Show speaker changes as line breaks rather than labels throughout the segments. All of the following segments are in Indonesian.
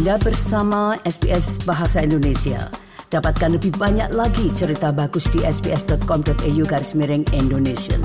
Anda bersama SBS Bahasa Indonesia. Dapatkan lebih banyak lagi cerita bagus di sbs.com.au garis miring Indonesia.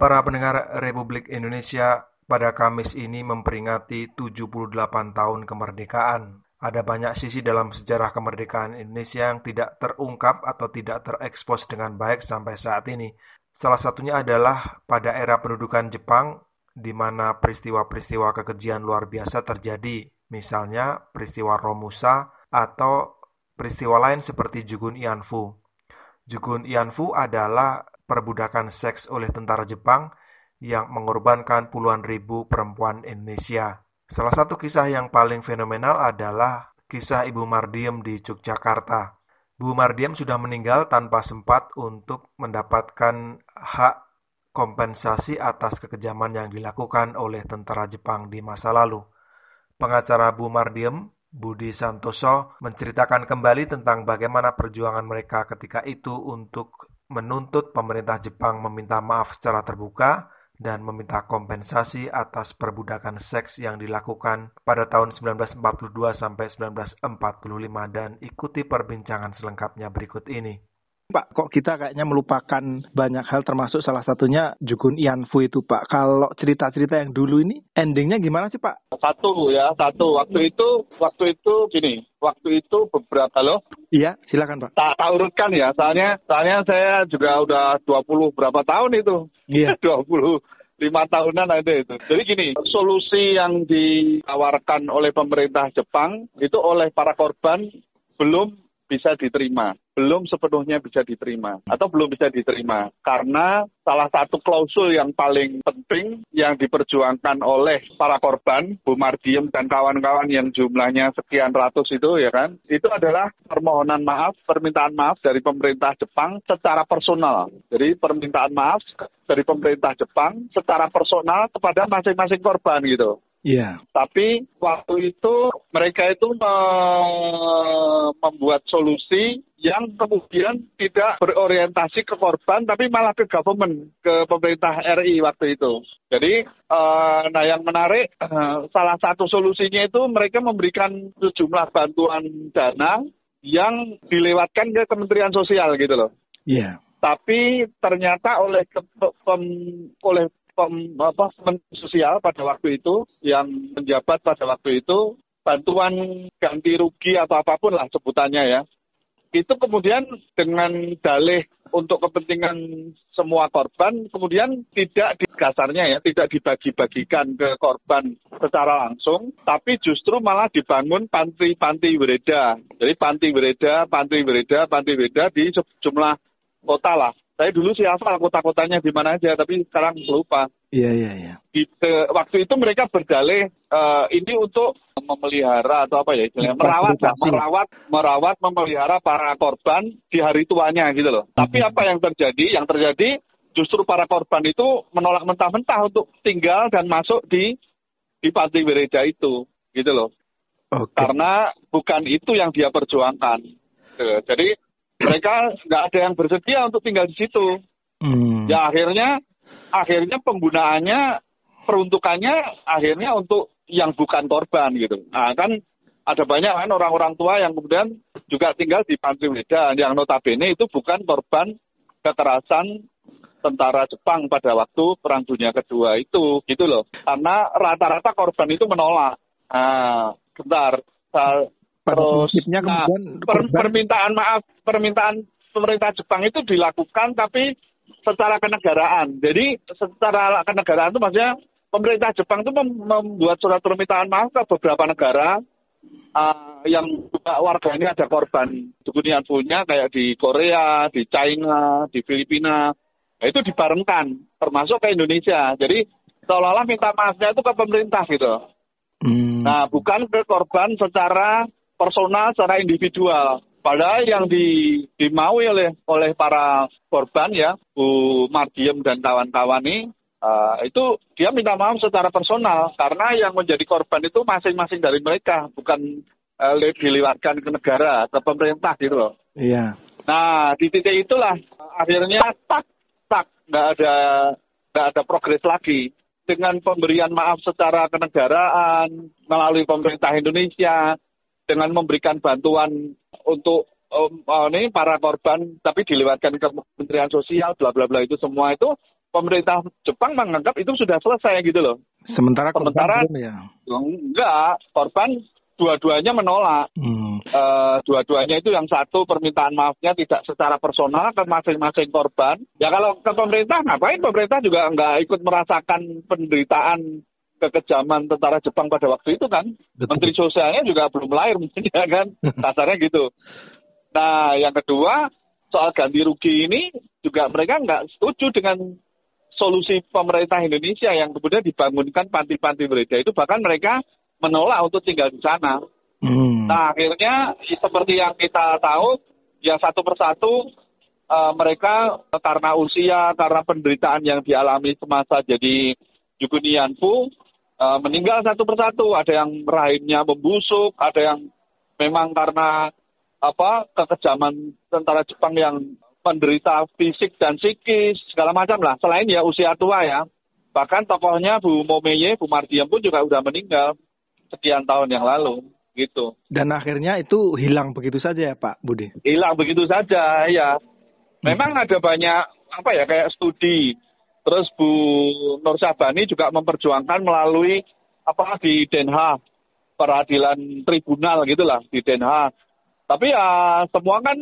Para pendengar Republik Indonesia, pada Kamis ini memperingati 78 tahun kemerdekaan. Ada banyak sisi dalam sejarah kemerdekaan Indonesia yang tidak terungkap atau tidak terekspos dengan baik sampai saat ini. Salah satunya adalah pada era pendudukan Jepang di mana peristiwa-peristiwa kekejian luar biasa terjadi, misalnya peristiwa Romusa atau peristiwa lain seperti Jugun Ianfu. Jugun Ianfu adalah perbudakan seks oleh tentara Jepang yang mengorbankan puluhan ribu perempuan Indonesia. Salah satu kisah yang paling fenomenal adalah kisah Ibu Mardiem di Yogyakarta. Bu Mardiem sudah meninggal tanpa sempat untuk mendapatkan hak kompensasi atas kekejaman yang dilakukan oleh tentara Jepang di masa lalu. Pengacara Bu Mardiem, Budi Santoso, menceritakan kembali tentang bagaimana perjuangan mereka ketika itu untuk menuntut pemerintah Jepang meminta maaf secara terbuka dan meminta kompensasi atas perbudakan seks yang dilakukan pada tahun 1942 sampai 1945 dan ikuti perbincangan selengkapnya berikut ini.
Pak, kok kita kayaknya melupakan banyak hal termasuk salah satunya Jugun Ianfu itu Pak. Kalau cerita-cerita yang dulu ini endingnya gimana sih Pak?
Satu ya, satu. Waktu itu, waktu itu gini, waktu itu beberapa loh.
Iya, silakan Pak.
Tak, tak urutkan ya, soalnya soalnya saya juga udah 20 berapa tahun itu.
Iya.
20 lima tahunan ada itu. Jadi gini, solusi yang ditawarkan oleh pemerintah Jepang itu oleh para korban belum bisa diterima, belum sepenuhnya bisa diterima. Atau belum bisa diterima. Karena salah satu klausul yang paling penting yang diperjuangkan oleh para korban Bu Mardiem dan kawan-kawan yang jumlahnya sekian ratus itu ya kan? Itu adalah permohonan maaf permintaan maaf dari pemerintah Jepang secara personal. Jadi permintaan maaf dari pemerintah Jepang secara personal kepada masing-masing korban gitu
Iya. Yeah.
Tapi waktu itu mereka itu me membuat solusi yang kemudian tidak berorientasi ke korban tapi malah ke government, ke pemerintah RI waktu itu. Jadi, uh, nah yang menarik uh, salah satu solusinya itu mereka memberikan sejumlah bantuan dana yang dilewatkan ke Kementerian Sosial gitu loh.
Iya. Yeah.
Tapi ternyata oleh ke, pem, oleh sosial pada waktu itu yang menjabat pada waktu itu bantuan ganti rugi atau apa pun lah sebutannya ya. Itu kemudian dengan dalih untuk kepentingan semua korban kemudian tidak di dasarnya ya tidak dibagi-bagikan ke korban secara langsung tapi justru malah dibangun panti-panti bereda jadi panti bereda panti bereda panti bereda di sejumlah kota lah saya dulu sih hafal kota-kotanya di mana aja, tapi sekarang lupa.
Iya, iya, iya.
Gitu, waktu itu mereka berdalih uh, ini untuk memelihara atau apa ya istilahnya, merawat, merawat, merawat, memelihara para korban di hari tuanya gitu loh. Hmm. Tapi apa yang terjadi? Yang terjadi justru para korban itu menolak mentah-mentah untuk tinggal dan masuk di di panti gereja itu, gitu loh. Okay. Karena bukan itu yang dia perjuangkan. Jadi mereka nggak ada yang bersedia untuk tinggal di situ. Hmm. Ya akhirnya akhirnya penggunaannya peruntukannya akhirnya untuk yang bukan korban gitu. Nah kan ada banyak kan orang-orang tua yang kemudian juga tinggal di panti Weda yang notabene itu bukan korban kekerasan tentara Jepang pada waktu Perang Dunia Kedua itu gitu loh. Karena rata-rata korban itu menolak. Nah, bentar,
Terus nah,
per, permintaan maaf permintaan pemerintah Jepang itu dilakukan tapi secara kenegaraan. Jadi secara kenegaraan itu maksudnya pemerintah Jepang itu membuat surat permintaan maaf ke beberapa negara uh, yang juga warga ini ada korban dukunian punya kayak di Korea, di China, di Filipina. Nah, itu dibarengkan termasuk ke Indonesia. Jadi seolah-olah minta maafnya itu ke pemerintah gitu. Hmm. Nah, bukan ke korban secara personal secara individual. Padahal yang di, dimaui oleh oleh para korban ya, Bu Mardiem dan kawan-kawan ini, uh, itu dia minta maaf secara personal karena yang menjadi korban itu masing-masing dari mereka, bukan uh, dilewatkan ke negara, ke pemerintah gitu loh.
Iya.
Nah di titik itulah akhirnya tak tak nggak ada nggak ada progres lagi. dengan pemberian maaf secara kenegaraan melalui pemerintah Indonesia dengan memberikan bantuan untuk um, ini para korban tapi dilewatkan ke Kementerian Sosial bla bla bla itu semua itu pemerintah Jepang menganggap itu sudah selesai gitu loh.
Sementara
sementara ya. enggak korban dua-duanya menolak. Hmm. Uh, dua-duanya itu yang satu permintaan maafnya tidak secara personal ke masing-masing korban. Ya kalau ke pemerintah ngapain pemerintah juga nggak ikut merasakan penderitaan kekejaman tentara Jepang pada waktu itu kan. Betul. Menteri sosialnya juga belum lahir mungkin ya kan. Kasarnya gitu. Nah yang kedua soal ganti rugi ini juga mereka nggak setuju dengan solusi pemerintah Indonesia yang kemudian dibangunkan panti-panti mereka itu bahkan mereka menolak untuk tinggal di sana. Hmm. Nah akhirnya seperti yang kita tahu ya satu persatu uh, mereka karena usia karena penderitaan yang dialami semasa jadi Jugunianfu uh, meninggal satu persatu. Ada yang rahimnya membusuk, ada yang memang karena apa kekejaman tentara Jepang yang penderita fisik dan psikis segala macam lah. Selain ya usia tua ya. Bahkan tokohnya Bu Momeye, Bu Mardiam pun juga udah meninggal sekian tahun yang lalu gitu.
Dan akhirnya itu hilang begitu saja ya Pak Budi?
Hilang begitu saja ya. Memang hmm. ada banyak apa ya kayak studi. Terus Bu Nur Sabani juga memperjuangkan melalui apa di Den Haag peradilan tribunal gitulah di Den Haag. Tapi ya semua kan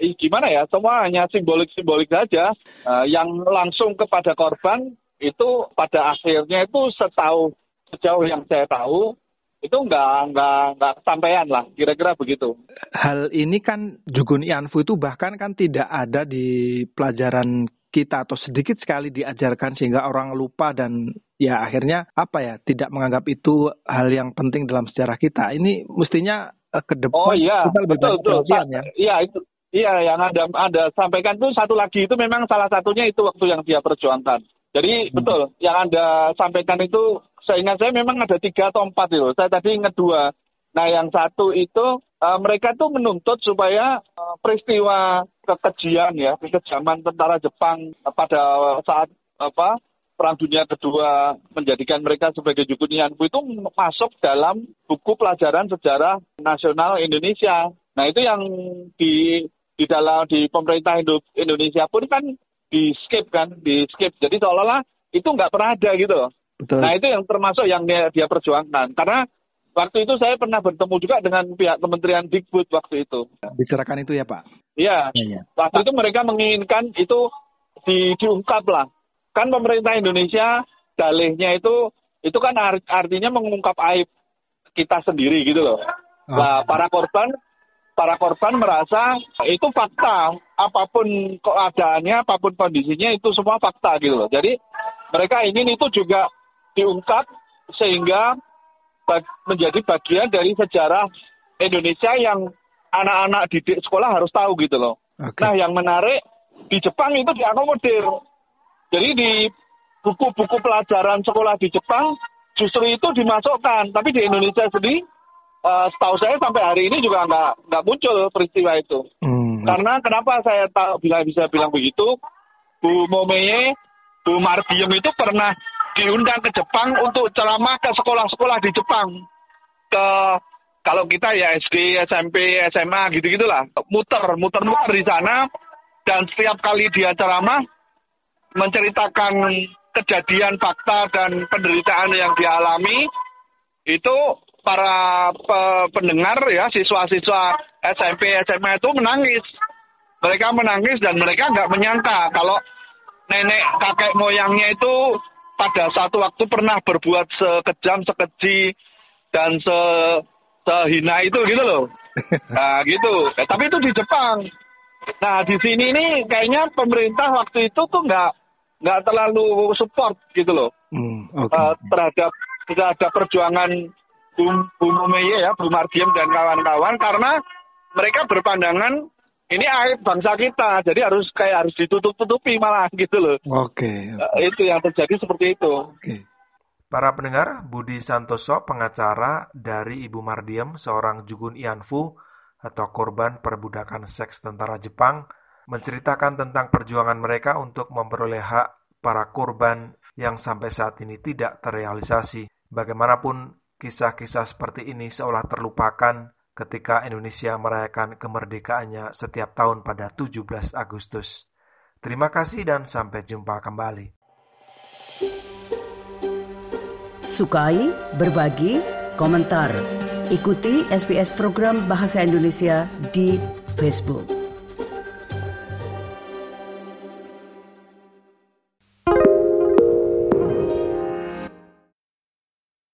eh, gimana ya semua hanya simbolik-simbolik saja. Uh, yang langsung kepada korban itu pada akhirnya itu setahu sejauh yang saya tahu itu nggak nggak nggak sampean lah kira-kira begitu.
Hal ini kan Jugun Ianfu itu bahkan kan tidak ada di pelajaran kita atau sedikit sekali diajarkan sehingga orang lupa dan ya akhirnya apa ya tidak menganggap itu hal yang penting dalam sejarah kita. Ini mestinya uh, ke depan
oh, iya. kita lebih betul, betul. ya. Iya itu iya yang ada ada sampaikan tuh satu lagi itu memang salah satunya itu waktu yang dia perjuangkan. Jadi hmm. betul yang anda sampaikan itu seingat saya memang ada tiga atau empat itu. Saya tadi ingat dua. Nah, yang satu itu uh, mereka tuh menuntut supaya uh, peristiwa kekejian ya, kekejaman tentara Jepang uh, pada saat apa Perang Dunia Kedua menjadikan mereka sebagai Jukunianku itu masuk dalam buku pelajaran sejarah nasional Indonesia. Nah, itu yang di di dalam di pemerintah Indonesia pun kan di skip kan, di skip. Jadi seolah-olah itu nggak pernah ada gitu Betul. Nah itu yang termasuk yang dia, dia perjuangkan. Karena waktu itu saya pernah bertemu juga dengan pihak Kementerian Dikbud waktu itu.
Bicarakan itu ya Pak?
Iya. Ya, ya. Waktu itu mereka menginginkan itu di, diungkap lah. Kan pemerintah Indonesia dalihnya itu itu kan artinya mengungkap aib kita sendiri gitu loh. Oh. Nah, para korban para korban merasa itu fakta apa pun keadaannya apa pun kondisinya itu semua fakta gitu loh. Jadi mereka ingin itu juga diungkap sehingga menjadi bagian dari sejarah Indonesia yang anak-anak didik sekolah harus tahu gitu loh. Okay. Nah yang menarik di Jepang itu diakomodir. Jadi di buku-buku pelajaran sekolah di Jepang justru itu dimasukkan. Tapi di Indonesia sendiri uh, setahu saya sampai hari ini juga nggak nggak muncul peristiwa itu. Hmm. Karena kenapa saya tahu bila bisa bilang begitu, Bu Momeye, Bu Mardiem itu pernah diundang ke Jepang untuk ceramah ke sekolah-sekolah di Jepang. Ke kalau kita ya SD, SMP, SMA gitu-gitulah. Muter, muter-muter di sana dan setiap kali dia ceramah menceritakan kejadian fakta dan penderitaan yang dialami itu para pendengar ya siswa-siswa SMP SMA itu menangis mereka menangis dan mereka nggak menyangka kalau nenek kakek moyangnya itu pada satu waktu pernah berbuat sekejam, sekeji, dan se sehina itu gitu loh. Nah gitu. Eh, tapi itu di Jepang. Nah di sini ini kayaknya pemerintah waktu itu tuh nggak nggak terlalu support gitu loh hmm, okay. uh, terhadap terhadap perjuangan Bum Meye ya, Bum Mardiem dan kawan-kawan karena mereka berpandangan ini aib bangsa kita, jadi harus kayak harus ditutup-tutupi malah gitu loh.
Oke. Okay,
okay. Uh, itu yang terjadi seperti itu. Oke. Okay.
Para pendengar, Budi Santoso, pengacara dari Ibu Mardiam, seorang Jugun Ianfu atau korban perbudakan seks tentara Jepang, menceritakan tentang perjuangan mereka untuk memperoleh hak para korban yang sampai saat ini tidak terrealisasi. Bagaimanapun, kisah-kisah seperti ini seolah terlupakan ketika Indonesia merayakan kemerdekaannya setiap tahun pada 17 Agustus. Terima kasih dan sampai jumpa kembali.
Sukai, berbagi, komentar. Ikuti SBS program Bahasa Indonesia di Facebook.